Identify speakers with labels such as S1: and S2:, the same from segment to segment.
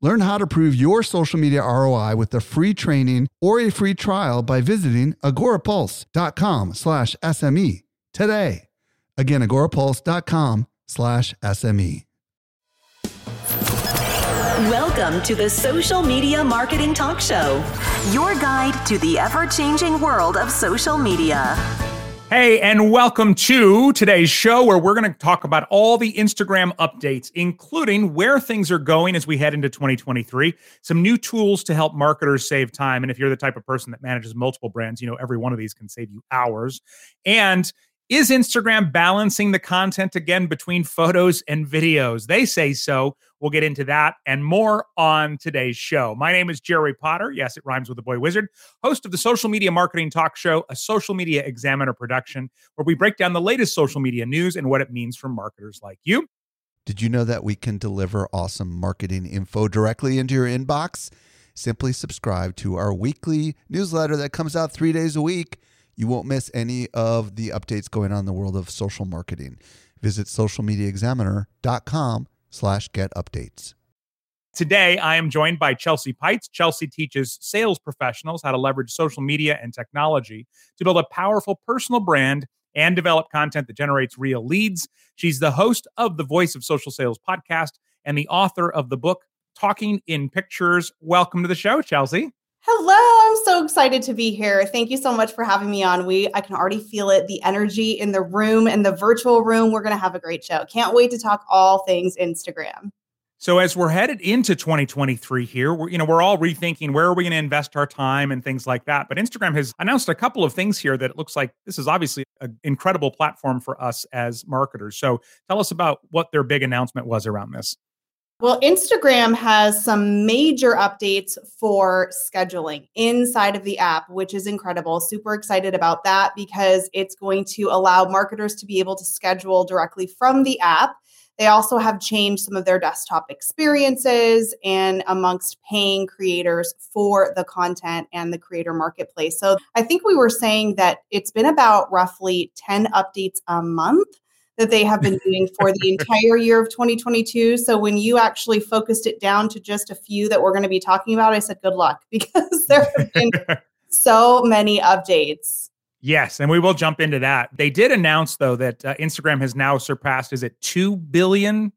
S1: Learn how to prove your social media ROI with a free training or a free trial by visiting agorapulse.com slash SME today. Again, agorapulse.com slash SME.
S2: Welcome to the Social Media Marketing Talk Show, your guide to the ever changing world of social media.
S3: Hey, and welcome to today's show where we're going to talk about all the Instagram updates, including where things are going as we head into 2023, some new tools to help marketers save time. And if you're the type of person that manages multiple brands, you know, every one of these can save you hours. And is Instagram balancing the content again between photos and videos? They say so. We'll get into that and more on today's show. My name is Jerry Potter. Yes, it rhymes with the boy wizard, host of the Social Media Marketing Talk Show, a social media examiner production where we break down the latest social media news and what it means for marketers like you.
S1: Did you know that we can deliver awesome marketing info directly into your inbox? Simply subscribe to our weekly newsletter that comes out three days a week. You won't miss any of the updates going on in the world of social marketing. Visit socialmediaexaminer.com slash get updates.
S3: Today, I am joined by Chelsea Peitz. Chelsea teaches sales professionals how to leverage social media and technology to build a powerful personal brand and develop content that generates real leads. She's the host of the Voice of Social Sales podcast and the author of the book Talking in Pictures. Welcome to the show, Chelsea.
S4: Hello, I'm so excited to be here. Thank you so much for having me on. We I can already feel it, the energy in the room and the virtual room. We're going to have a great show. Can't wait to talk all things Instagram.
S3: So as we're headed into 2023 here, we're you know, we're all rethinking where are we going to invest our time and things like that. But Instagram has announced a couple of things here that it looks like this is obviously an incredible platform for us as marketers. So tell us about what their big announcement was around this.
S4: Well, Instagram has some major updates for scheduling inside of the app, which is incredible. Super excited about that because it's going to allow marketers to be able to schedule directly from the app. They also have changed some of their desktop experiences and amongst paying creators for the content and the creator marketplace. So I think we were saying that it's been about roughly 10 updates a month that they have been doing for the entire year of 2022. So when you actually focused it down to just a few that we're going to be talking about, I said good luck because there have been so many updates.
S3: Yes, and we will jump into that. They did announce though that uh, Instagram has now surpassed is it 2 billion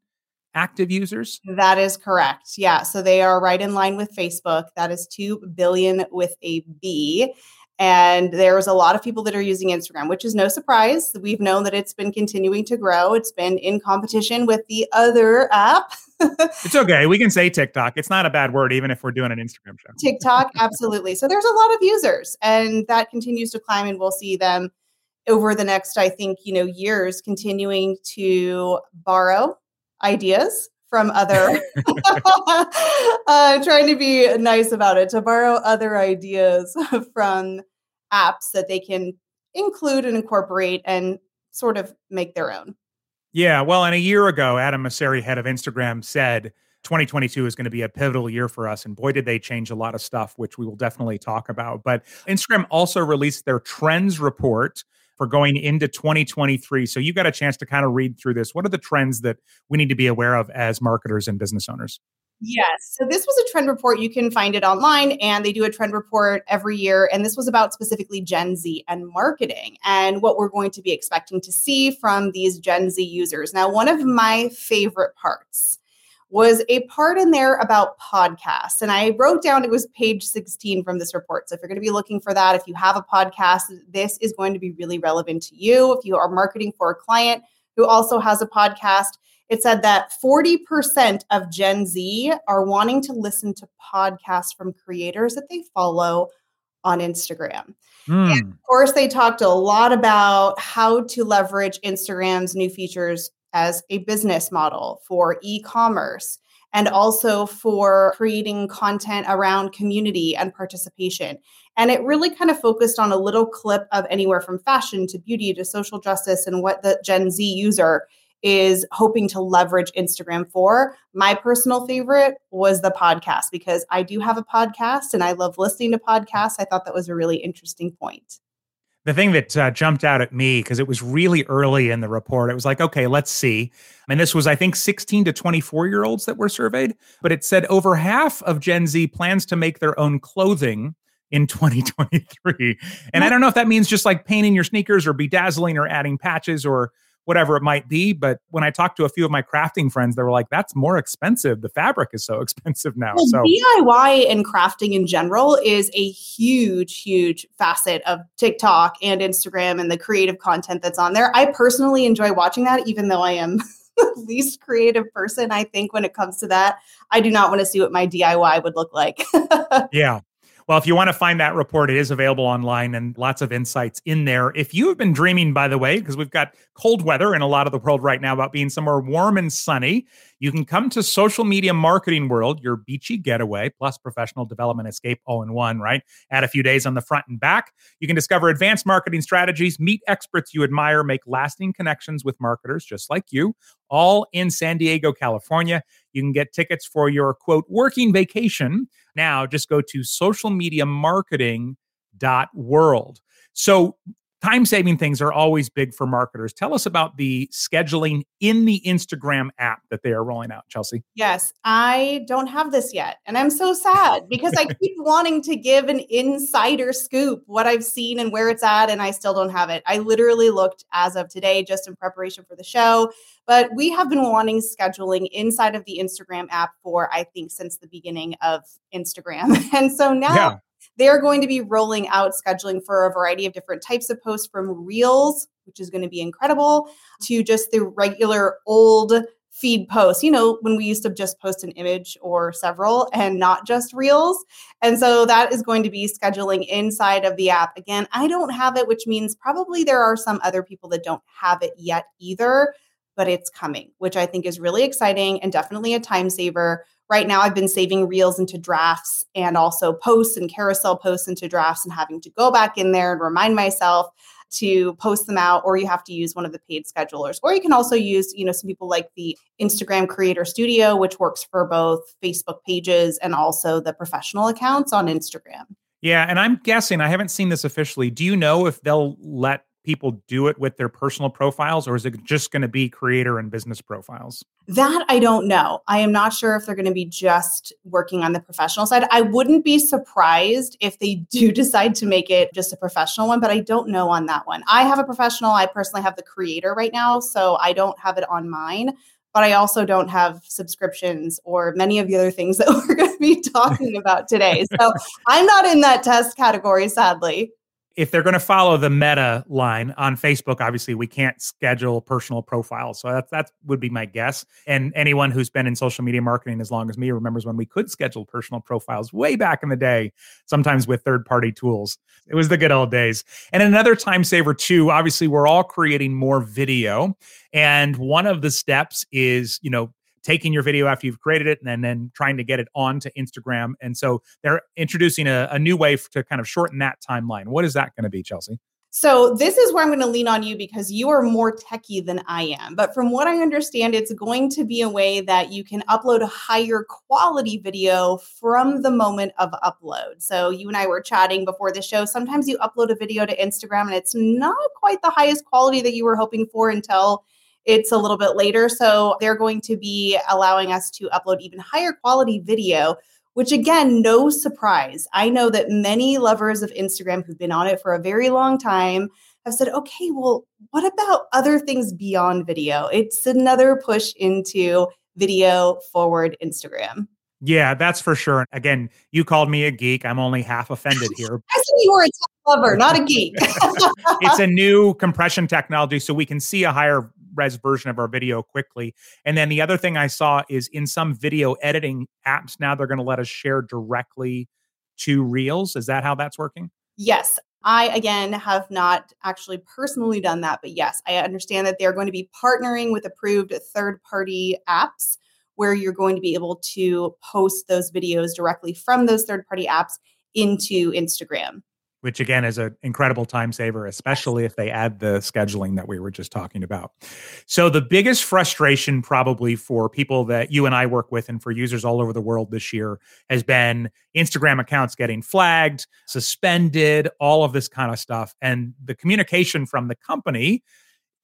S3: active users?
S4: That is correct. Yeah, so they are right in line with Facebook. That is 2 billion with a B. And there's a lot of people that are using Instagram, which is no surprise. We've known that it's been continuing to grow. It's been in competition with the other app.
S3: it's okay. We can say TikTok. It's not a bad word, even if we're doing an Instagram show.
S4: TikTok, absolutely. So there's a lot of users, and that continues to climb, and we'll see them over the next, I think, you know, years continuing to borrow ideas from other uh, trying to be nice about it to borrow other ideas from apps that they can include and incorporate and sort of make their own.
S3: Yeah, well, and a year ago, Adam Mosseri, head of Instagram, said 2022 is going to be a pivotal year for us. And boy, did they change a lot of stuff, which we will definitely talk about. But Instagram also released their trends report for going into 2023. So you got a chance to kind of read through this. What are the trends that we need to be aware of as marketers and business owners?
S4: Yes. So this was a trend report. You can find it online, and they do a trend report every year. And this was about specifically Gen Z and marketing and what we're going to be expecting to see from these Gen Z users. Now, one of my favorite parts was a part in there about podcasts. And I wrote down it was page 16 from this report. So if you're going to be looking for that, if you have a podcast, this is going to be really relevant to you. If you are marketing for a client who also has a podcast, it said that 40% of Gen Z are wanting to listen to podcasts from creators that they follow on Instagram. Mm. And of course, they talked a lot about how to leverage Instagram's new features as a business model for e commerce and also for creating content around community and participation. And it really kind of focused on a little clip of anywhere from fashion to beauty to social justice and what the Gen Z user is hoping to leverage Instagram for. My personal favorite was the podcast because I do have a podcast and I love listening to podcasts. I thought that was a really interesting point.
S3: The thing that uh, jumped out at me because it was really early in the report, it was like, okay, let's see. And this was, I think, 16 to 24 year olds that were surveyed, but it said over half of Gen Z plans to make their own clothing in 2023. And I don't know if that means just like painting your sneakers or bedazzling or adding patches or whatever it might be. But when I talked to a few of my crafting friends, they were like, that's more expensive. The fabric is so expensive now.
S4: Well,
S3: so
S4: DIY and crafting in general is a huge, huge facet of TikTok and Instagram and the creative content that's on there. I personally enjoy watching that, even though I am the least creative person, I think, when it comes to that. I do not want to see what my DIY would look like.
S3: yeah. Well, if you want to find that report, it is available online and lots of insights in there. If you have been dreaming, by the way, because we've got cold weather in a lot of the world right now about being somewhere warm and sunny, you can come to Social Media Marketing World, your beachy getaway, plus professional development escape all in one, right? Add a few days on the front and back. You can discover advanced marketing strategies, meet experts you admire, make lasting connections with marketers just like you, all in San Diego, California. You can get tickets for your quote working vacation. Now just go to socialmediamarketing.world. So time saving things are always big for marketers. Tell us about the scheduling in the Instagram app that they are rolling out, Chelsea.
S4: Yes, I don't have this yet. And I'm so sad because I keep wanting to give an insider scoop, what I've seen and where it's at, and I still don't have it. I literally looked as of today just in preparation for the show. But we have been wanting scheduling inside of the Instagram app for, I think, since the beginning of Instagram. And so now yeah they're going to be rolling out scheduling for a variety of different types of posts from Reels, which is going to be incredible, to just the regular old feed posts. You know, when we used to just post an image or several and not just Reels. And so that is going to be scheduling inside of the app. Again, I don't have it, which means probably there are some other people that don't have it yet either, but it's coming, which I think is really exciting and definitely a time saver right now I've been saving reels into drafts and also posts and carousel posts into drafts and having to go back in there and remind myself to post them out or you have to use one of the paid schedulers. Or you can also use you know some people like the instagram creator studio which works for both facebook pages and also the professional accounts on instagram.
S3: Yeah and i'm guessing i haven't seen this officially do you know if they'll let people do it with their personal profiles or is it just going to be creator and business profiles?
S4: That I don't know. I am not sure if they're going to be just working on the professional side. I wouldn't be surprised if they do decide to make it just a professional one, but I don't know on that one. I have a professional. I personally have the creator right now, so I don't have it on mine. But I also don't have subscriptions or many of the other things that we're going to be talking about today. So I'm not in that test category, sadly
S3: if they're going to follow the meta line on Facebook, obviously we can't schedule personal profiles. So that that would be my guess. And anyone who's been in social media marketing as long as me remembers when we could schedule personal profiles way back in the day, sometimes with third party tools. It was the good old days. And another time saver too, obviously we're all creating more video. And one of the steps is, you know, taking your video after you've created it and then, then trying to get it onto Instagram. And so they're introducing a, a new way to kind of shorten that timeline. What is that going to be, Chelsea?
S4: So this is where I'm going to lean on you because you are more techie than I am. But from what I understand, it's going to be a way that you can upload a higher quality video from the moment of upload. So you and I were chatting before the show. Sometimes you upload a video to Instagram and it's not quite the highest quality that you were hoping for until it's a little bit later. So they're going to be allowing us to upload even higher quality video, which again, no surprise. I know that many lovers of Instagram who've been on it for a very long time have said, okay, well, what about other things beyond video? It's another push into video forward Instagram.
S3: Yeah, that's for sure. Again, you called me a geek. I'm only half offended here.
S4: I said you were a tech lover, not a geek.
S3: it's a new compression technology, so we can see a higher res version of our video quickly. And then the other thing I saw is in some video editing apps now they're going to let us share directly to Reels. Is that how that's working?
S4: Yes. I, again, have not actually personally done that, but yes, I understand that they're going to be partnering with approved third party apps where you're going to be able to post those videos directly from those third party apps into Instagram
S3: which again is an incredible time saver, especially if they add the scheduling that we were just talking about. So, the biggest frustration, probably for people that you and I work with and for users all over the world this year, has been Instagram accounts getting flagged, suspended, all of this kind of stuff. And the communication from the company,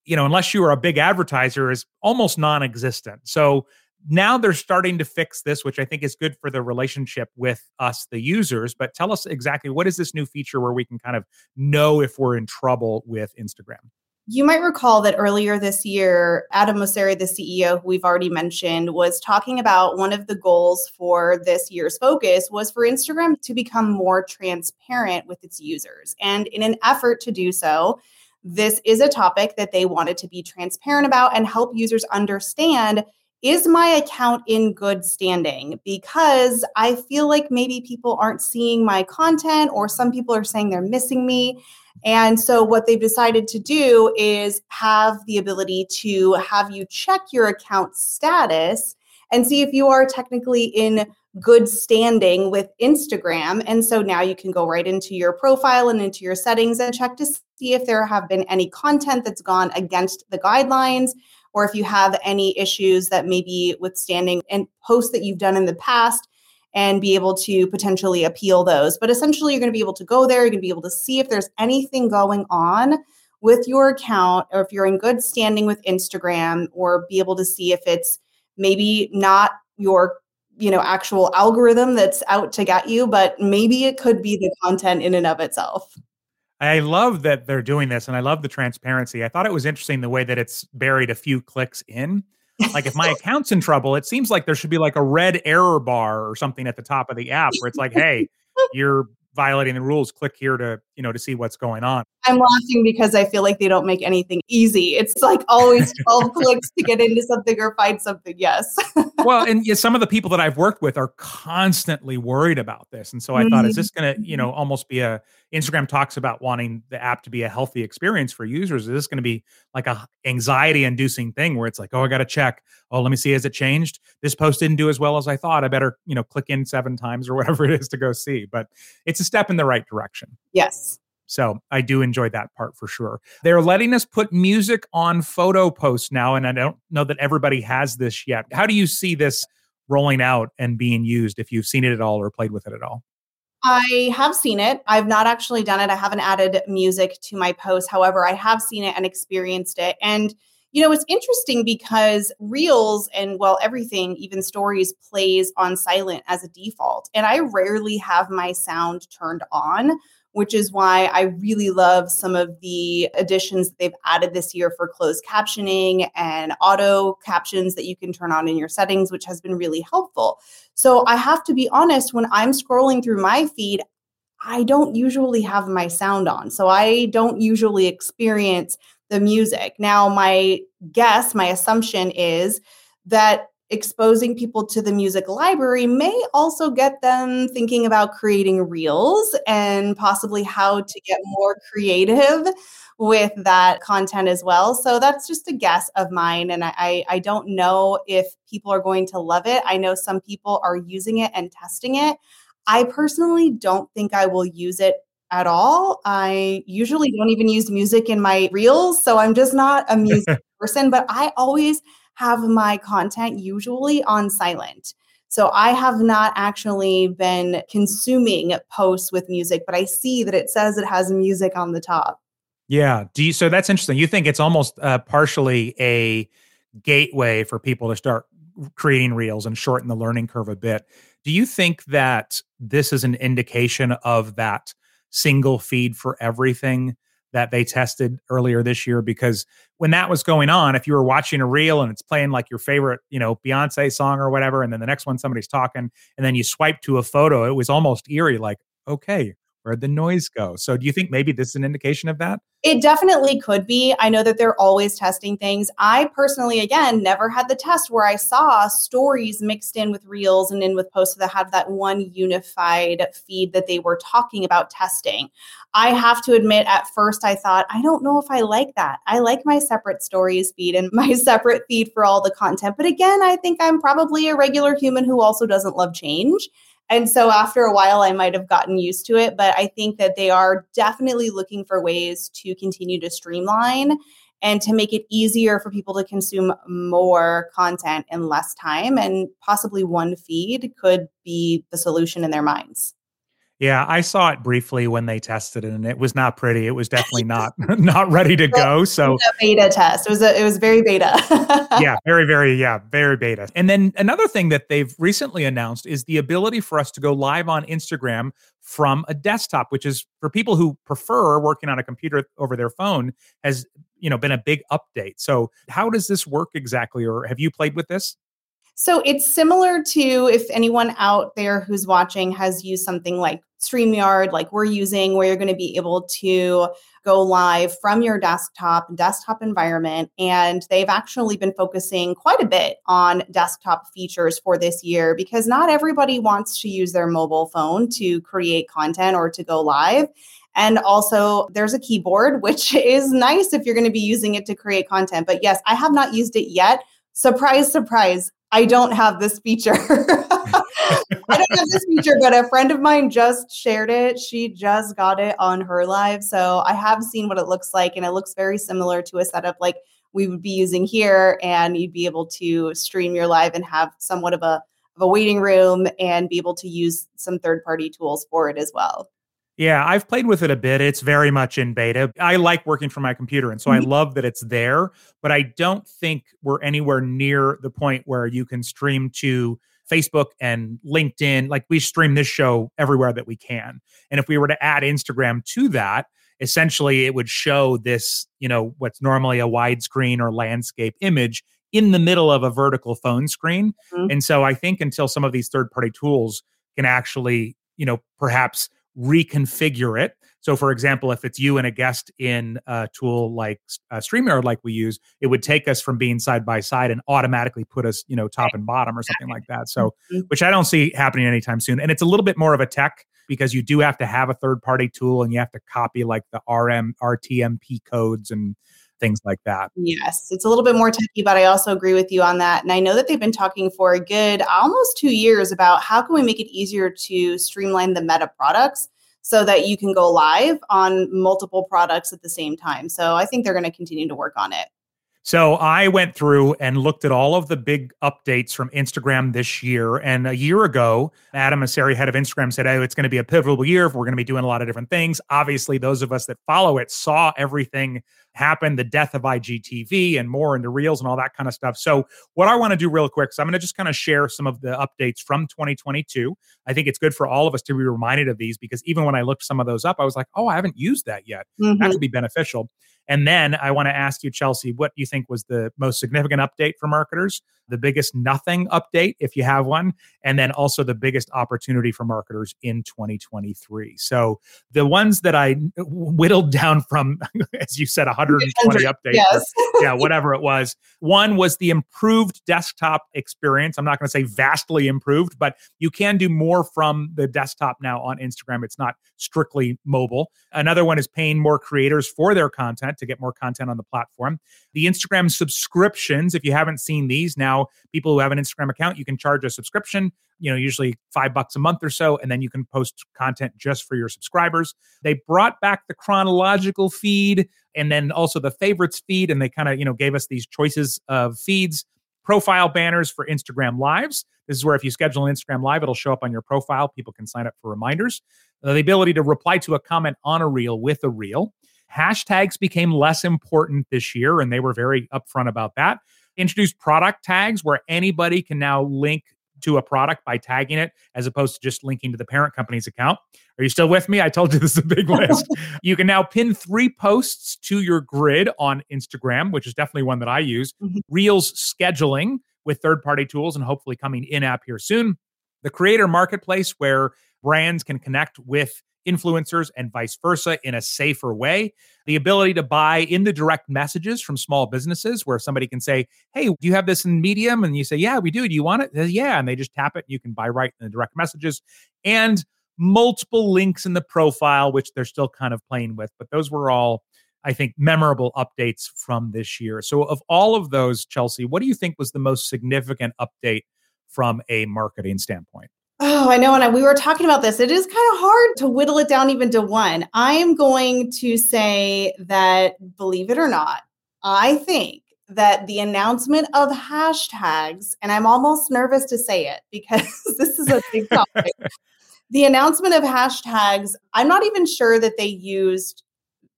S3: you know, unless you are a big advertiser, is almost non existent. So, now they're starting to fix this, which I think is good for the relationship with us, the users. But tell us exactly what is this new feature where we can kind of know if we're in trouble with Instagram?
S4: You might recall that earlier this year, Adam Mosseri, the CEO, who we've already mentioned, was talking about one of the goals for this year's focus was for Instagram to become more transparent with its users. And in an effort to do so, this is a topic that they wanted to be transparent about and help users understand is my account in good standing? Because I feel like maybe people aren't seeing my content, or some people are saying they're missing me. And so, what they've decided to do is have the ability to have you check your account status and see if you are technically in good standing with Instagram. And so now you can go right into your profile and into your settings and check to see if there have been any content that's gone against the guidelines or if you have any issues that may be withstanding and posts that you've done in the past and be able to potentially appeal those. But essentially, you're going to be able to go there, you're going to be able to see if there's anything going on with your account or if you're in good standing with Instagram or be able to see if it's maybe not your you know actual algorithm that's out to get you but maybe it could be the content in and of itself
S3: I love that they're doing this and I love the transparency. I thought it was interesting the way that it's buried a few clicks in. Like if my account's in trouble, it seems like there should be like a red error bar or something at the top of the app where it's like, hey, you're violating the rules. Click here to, you know, to see what's going on.
S4: I'm laughing because I feel like they don't make anything easy. It's like always 12 clicks to get into something or find something. Yes.
S3: well, and yeah, some of the people that I've worked with are constantly worried about this. And so I mm-hmm. thought, is this going to, you know, mm-hmm. almost be a Instagram talks about wanting the app to be a healthy experience for users? Is this going to be like a anxiety inducing thing where it's like, oh, I got to check. Oh, let me see. Has it changed? This post didn't do as well as I thought. I better, you know, click in seven times or whatever it is to go see. But it's a step in the right direction.
S4: Yes.
S3: So I do enjoy that part for sure. They're letting us put music on photo posts now, and I don't know that everybody has this yet. How do you see this rolling out and being used if you've seen it at all or played with it at all?
S4: I have seen it. I've not actually done it. I haven't added music to my post. However, I have seen it and experienced it. And you know, it's interesting because Reels and well, everything, even stories, plays on silent as a default. And I rarely have my sound turned on which is why I really love some of the additions that they've added this year for closed captioning and auto captions that you can turn on in your settings, which has been really helpful. So I have to be honest, when I'm scrolling through my feed, I don't usually have my sound on. So I don't usually experience the music. Now, my guess, my assumption is that exposing people to the music library may also get them thinking about creating reels and possibly how to get more creative with that content as well. So that's just a guess of mine. And I, I don't know if people are going to love it. I know some people are using it and testing it. I personally don't think I will use it at all. I usually don't even use music in my reels. So I'm just not a music person, but I always have my content usually on silent. So I have not actually been consuming posts with music, but I see that it says it has music on the top.
S3: Yeah. Do you, so that's interesting. You think it's almost uh, partially a gateway for people to start creating reels and shorten the learning curve a bit. Do you think that this is an indication of that single feed for everything that they tested earlier this year because when that was going on, if you were watching a reel and it's playing like your favorite, you know, Beyonce song or whatever, and then the next one somebody's talking, and then you swipe to a photo, it was almost eerie, like, okay, Where'd the noise go? So do you think maybe this is an indication of that?
S4: It definitely could be. I know that they're always testing things. I personally, again, never had the test where I saw stories mixed in with reels and in with posts that have that one unified feed that they were talking about testing. I have to admit, at first, I thought, I don't know if I like that. I like my separate stories feed and my separate feed for all the content. But again, I think I'm probably a regular human who also doesn't love change. And so after a while, I might have gotten used to it. But I think that they are definitely looking for ways to continue to streamline and to make it easier for people to consume more content in less time. And possibly one feed could be the solution in their minds.
S3: Yeah, I saw it briefly when they tested it, and it was not pretty. It was definitely not not ready to go. So
S4: a beta test. It was a, it was very beta.
S3: yeah, very very yeah, very beta. And then another thing that they've recently announced is the ability for us to go live on Instagram from a desktop, which is for people who prefer working on a computer over their phone has you know been a big update. So how does this work exactly, or have you played with this?
S4: So it's similar to if anyone out there who's watching has used something like StreamYard, like we're using, where you're going to be able to go live from your desktop, desktop environment. And they've actually been focusing quite a bit on desktop features for this year because not everybody wants to use their mobile phone to create content or to go live. And also, there's a keyboard, which is nice if you're going to be using it to create content. But yes, I have not used it yet. Surprise, surprise. I don't have this feature. I don't have this feature, but a friend of mine just shared it. She just got it on her live. So I have seen what it looks like, and it looks very similar to a setup like we would be using here. And you'd be able to stream your live and have somewhat of a of a waiting room and be able to use some third party tools for it as well.
S3: Yeah, I've played with it a bit. It's very much in beta. I like working from my computer, and so mm-hmm. I love that it's there, but I don't think we're anywhere near the point where you can stream to Facebook and LinkedIn. Like we stream this show everywhere that we can. And if we were to add Instagram to that, essentially it would show this, you know, what's normally a widescreen or landscape image in the middle of a vertical phone screen. Mm-hmm. And so I think until some of these third party tools can actually, you know, perhaps reconfigure it. So, for example, if it's you and a guest in a tool like uh, StreamYard, like we use, it would take us from being side by side and automatically put us, you know, top and bottom or something like that. So, mm-hmm. which I don't see happening anytime soon. And it's a little bit more of a tech because you do have to have a third party tool and you have to copy like the RM, RTMP codes and things like that.
S4: Yes, it's a little bit more techy, but I also agree with you on that. And I know that they've been talking for a good almost two years about how can we make it easier to streamline the meta products so that you can go live on multiple products at the same time. So I think they're going to continue to work on it.
S3: So I went through and looked at all of the big updates from Instagram this year. And a year ago, Adam Mosseri, head of Instagram, said, Oh, it's going to be a pivotal year. We're going to be doing a lot of different things. Obviously, those of us that follow it saw everything happen the death of IGTV and more into Reels and all that kind of stuff. So, what I want to do real quick is I'm going to just kind of share some of the updates from 2022. I think it's good for all of us to be reminded of these because even when I looked some of those up, I was like, oh, I haven't used that yet. Mm-hmm. That could be beneficial. And then I want to ask you, Chelsea, what do you think was the most significant update for marketers, the biggest nothing update, if you have one, and then also the biggest opportunity for marketers in 2023. So the ones that I whittled down from, as you said, 120 updates, yes. or, yeah, whatever it was. One was the improved desktop experience. I'm not going to say vastly improved, but you can do more from the desktop now on Instagram. It's not strictly mobile. Another one is paying more creators for their content to get more content on the platform. The Instagram subscriptions, if you haven't seen these, now people who have an Instagram account, you can charge a subscription, you know, usually five bucks a month or so, and then you can post content just for your subscribers. They brought back the chronological feed and then also the favorites feed, and they kind of, you know, gave us these choices of feeds profile banners for Instagram Lives. This is where if you schedule an Instagram Live, it'll show up on your profile. People can sign up for reminders. Uh, the ability to reply to a comment on a reel with a reel. Hashtags became less important this year, and they were very upfront about that. Introduced product tags where anybody can now link to a product by tagging it as opposed to just linking to the parent company's account. Are you still with me? I told you this is a big list. you can now pin three posts to your grid on Instagram, which is definitely one that I use. Mm-hmm. Reels scheduling with third party tools and hopefully coming in app here soon. The creator marketplace where brands can connect with influencers and vice versa in a safer way. The ability to buy in the direct messages from small businesses where somebody can say, Hey, do you have this in Medium? And you say, Yeah, we do. Do you want it? Says, yeah. And they just tap it. And you can buy right in the direct messages. And multiple links in the profile, which they're still kind of playing with. But those were all, I think, memorable updates from this year. So, of all of those, Chelsea, what do you think was the most significant update from a marketing standpoint?
S4: Oh, I know. And we were talking about this. It is kind of hard to whittle it down even to one. I am going to say that, believe it or not, I think that the announcement of hashtags, and I'm almost nervous to say it because this is a big topic. the announcement of hashtags, I'm not even sure that they used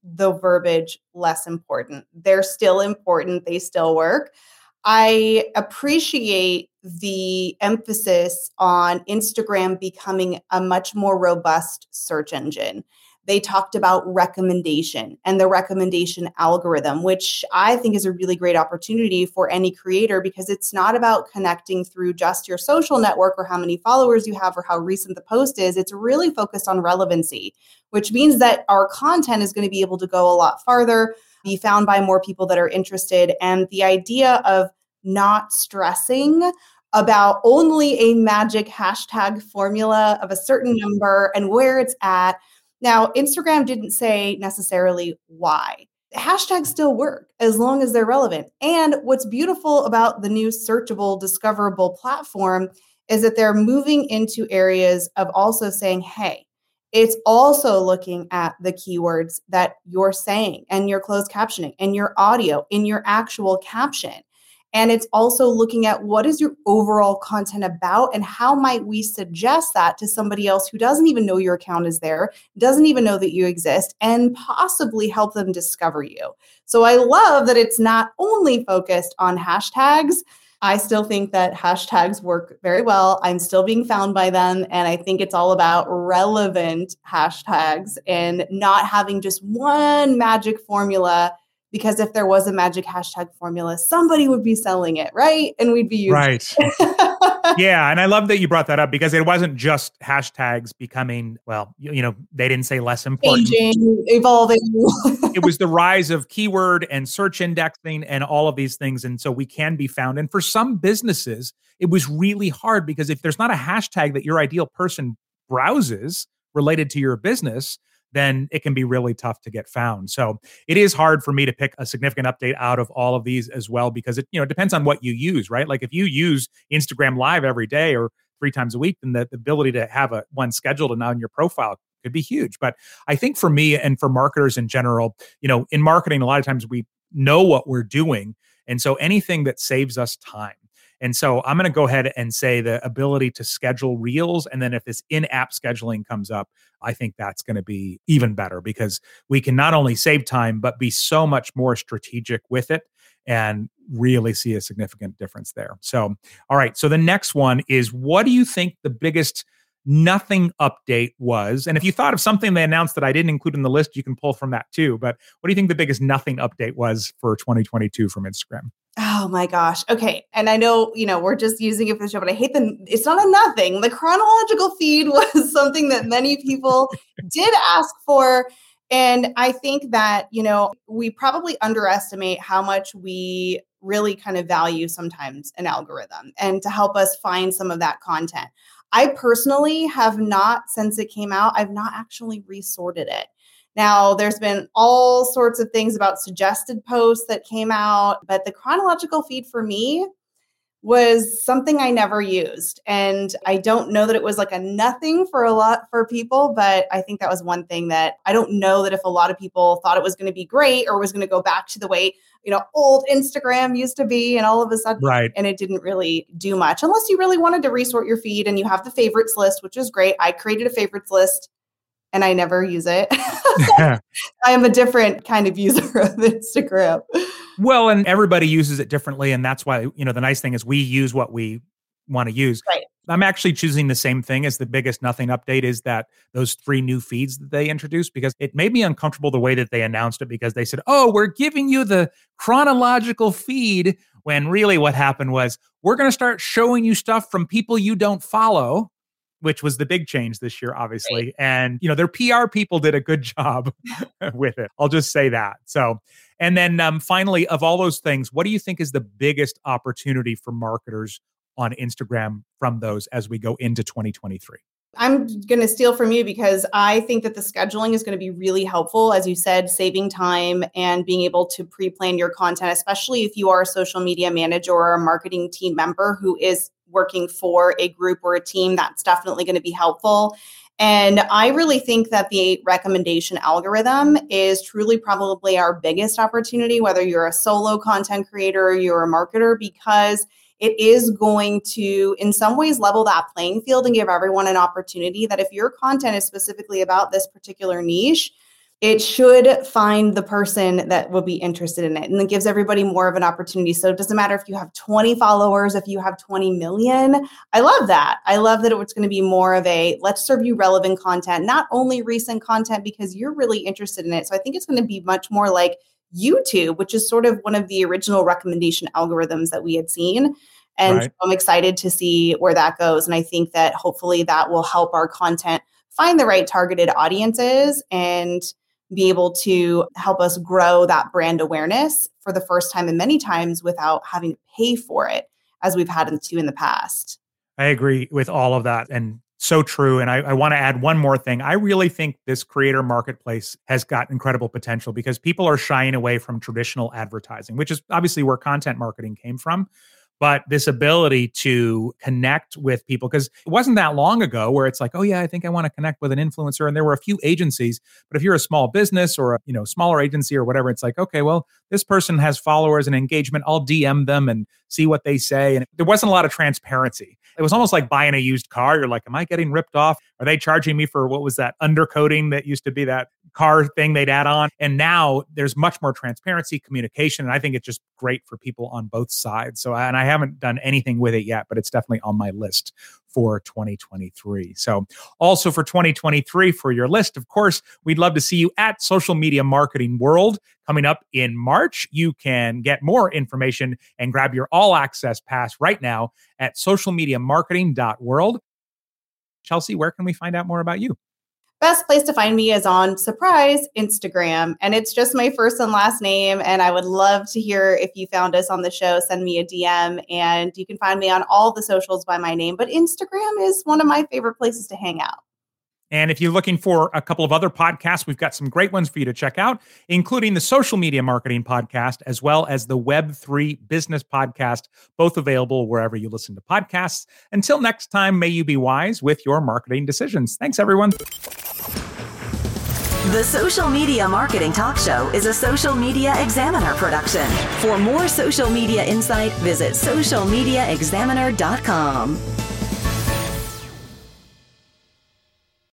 S4: the verbiage less important. They're still important, they still work. I appreciate the emphasis on Instagram becoming a much more robust search engine they talked about recommendation and the recommendation algorithm, which I think is a really great opportunity for any creator because it's not about connecting through just your social network or how many followers you have or how recent the post is. It's really focused on relevancy, which means that our content is going to be able to go a lot farther, be found by more people that are interested. And the idea of not stressing about only a magic hashtag formula of a certain number and where it's at now, Instagram didn't say necessarily why. Hashtags still work as long as they're relevant. And what's beautiful about the new searchable, discoverable platform is that they're moving into areas of also saying, hey, it's also looking at the keywords that you're saying and your closed captioning and your audio in your actual caption. And it's also looking at what is your overall content about and how might we suggest that to somebody else who doesn't even know your account is there, doesn't even know that you exist, and possibly help them discover you. So I love that it's not only focused on hashtags. I still think that hashtags work very well. I'm still being found by them. And I think it's all about relevant hashtags and not having just one magic formula because if there was a magic hashtag formula, somebody would be selling it, right? And we'd be using
S3: right. yeah, and I love that you brought that up because it wasn't just hashtags becoming well, you, you know, they didn't say less important,
S4: Aging, evolving.
S3: it was the rise of keyword and search indexing and all of these things, and so we can be found. And for some businesses, it was really hard because if there's not a hashtag that your ideal person browses related to your business then it can be really tough to get found. So it is hard for me to pick a significant update out of all of these as well because it you know depends on what you use, right? Like if you use Instagram Live every day or three times a week, then the, the ability to have a one scheduled and on your profile could be huge. But I think for me and for marketers in general, you know, in marketing, a lot of times we know what we're doing. And so anything that saves us time and so I'm going to go ahead and say the ability to schedule reels. And then if this in app scheduling comes up, I think that's going to be even better because we can not only save time, but be so much more strategic with it and really see a significant difference there. So, all right. So the next one is what do you think the biggest nothing update was? And if you thought of something they announced that I didn't include in the list, you can pull from that too. But what do you think the biggest nothing update was for 2022 from Instagram?
S4: Oh my gosh. Okay. And I know, you know, we're just using it for the show, but I hate the it's not a nothing. The chronological feed was something that many people did ask for. And I think that, you know, we probably underestimate how much we really kind of value sometimes an algorithm and to help us find some of that content. I personally have not, since it came out, I've not actually resorted it. Now, there's been all sorts of things about suggested posts that came out, but the chronological feed for me was something I never used. And I don't know that it was like a nothing for a lot for people, but I think that was one thing that I don't know that if a lot of people thought it was going to be great or was going to go back to the way, you know, old Instagram used to be and all of a sudden
S3: right.
S4: and it didn't really do much unless you really wanted to resort your feed and you have the favorites list, which is great. I created a favorites list and I never use it. I am a different kind of user of Instagram.
S3: Well, and everybody uses it differently. And that's why, you know, the nice thing is we use what we want to use.
S4: Right.
S3: I'm actually choosing the same thing as the biggest nothing update is that those three new feeds that they introduced because it made me uncomfortable the way that they announced it because they said, "Oh, we're giving you the chronological feed," when really what happened was we're going to start showing you stuff from people you don't follow which was the big change this year, obviously. Right. And, you know, their PR people did a good job with it. I'll just say that. So, and then um, finally, of all those things, what do you think is the biggest opportunity for marketers on Instagram from those as we go into 2023?
S4: I'm going to steal from you because I think that the scheduling is going to be really helpful. As you said, saving time and being able to pre plan your content, especially if you are a social media manager or a marketing team member who is working for a group or a team, that's definitely going to be helpful. And I really think that the recommendation algorithm is truly probably our biggest opportunity, whether you're a solo content creator or you're a marketer, because it is going to, in some ways, level that playing field and give everyone an opportunity that if your content is specifically about this particular niche, it should find the person that will be interested in it. And it gives everybody more of an opportunity. So it doesn't matter if you have 20 followers, if you have 20 million. I love that. I love that it's going to be more of a let's serve you relevant content, not only recent content because you're really interested in it. So I think it's going to be much more like YouTube, which is sort of one of the original recommendation algorithms that we had seen. And right. I'm excited to see where that goes. And I think that hopefully that will help our content find the right targeted audiences and be able to help us grow that brand awareness for the first time and many times without having to pay for it as we've had to in the past.
S3: I agree with all of that. And so true. And I, I want to add one more thing. I really think this creator marketplace has got incredible potential because people are shying away from traditional advertising, which is obviously where content marketing came from but this ability to connect with people because it wasn't that long ago where it's like oh yeah i think i want to connect with an influencer and there were a few agencies but if you're a small business or a you know smaller agency or whatever it's like okay well this person has followers and engagement. I'll dm them and see what they say and there wasn't a lot of transparency it was almost like buying a used car you're like am i getting ripped off are they charging me for what was that undercoating that used to be that car thing they'd add on. And now there's much more transparency, communication. And I think it's just great for people on both sides. So, and I haven't done anything with it yet, but it's definitely on my list for 2023. So, also for 2023, for your list, of course, we'd love to see you at Social Media Marketing World coming up in March. You can get more information and grab your all access pass right now at socialmediamarketing.world. Chelsea, where can we find out more about you?
S4: Best place to find me is on surprise instagram and it's just my first and last name and i would love to hear if you found us on the show send me a dm and you can find me on all the socials by my name but instagram is one of my favorite places to hang out
S3: and if you're looking for a couple of other podcasts, we've got some great ones for you to check out, including the Social Media Marketing Podcast, as well as the Web3 Business Podcast, both available wherever you listen to podcasts. Until next time, may you be wise with your marketing decisions. Thanks, everyone.
S2: The Social Media Marketing Talk Show is a social media examiner production. For more social media insight, visit socialmediaexaminer.com.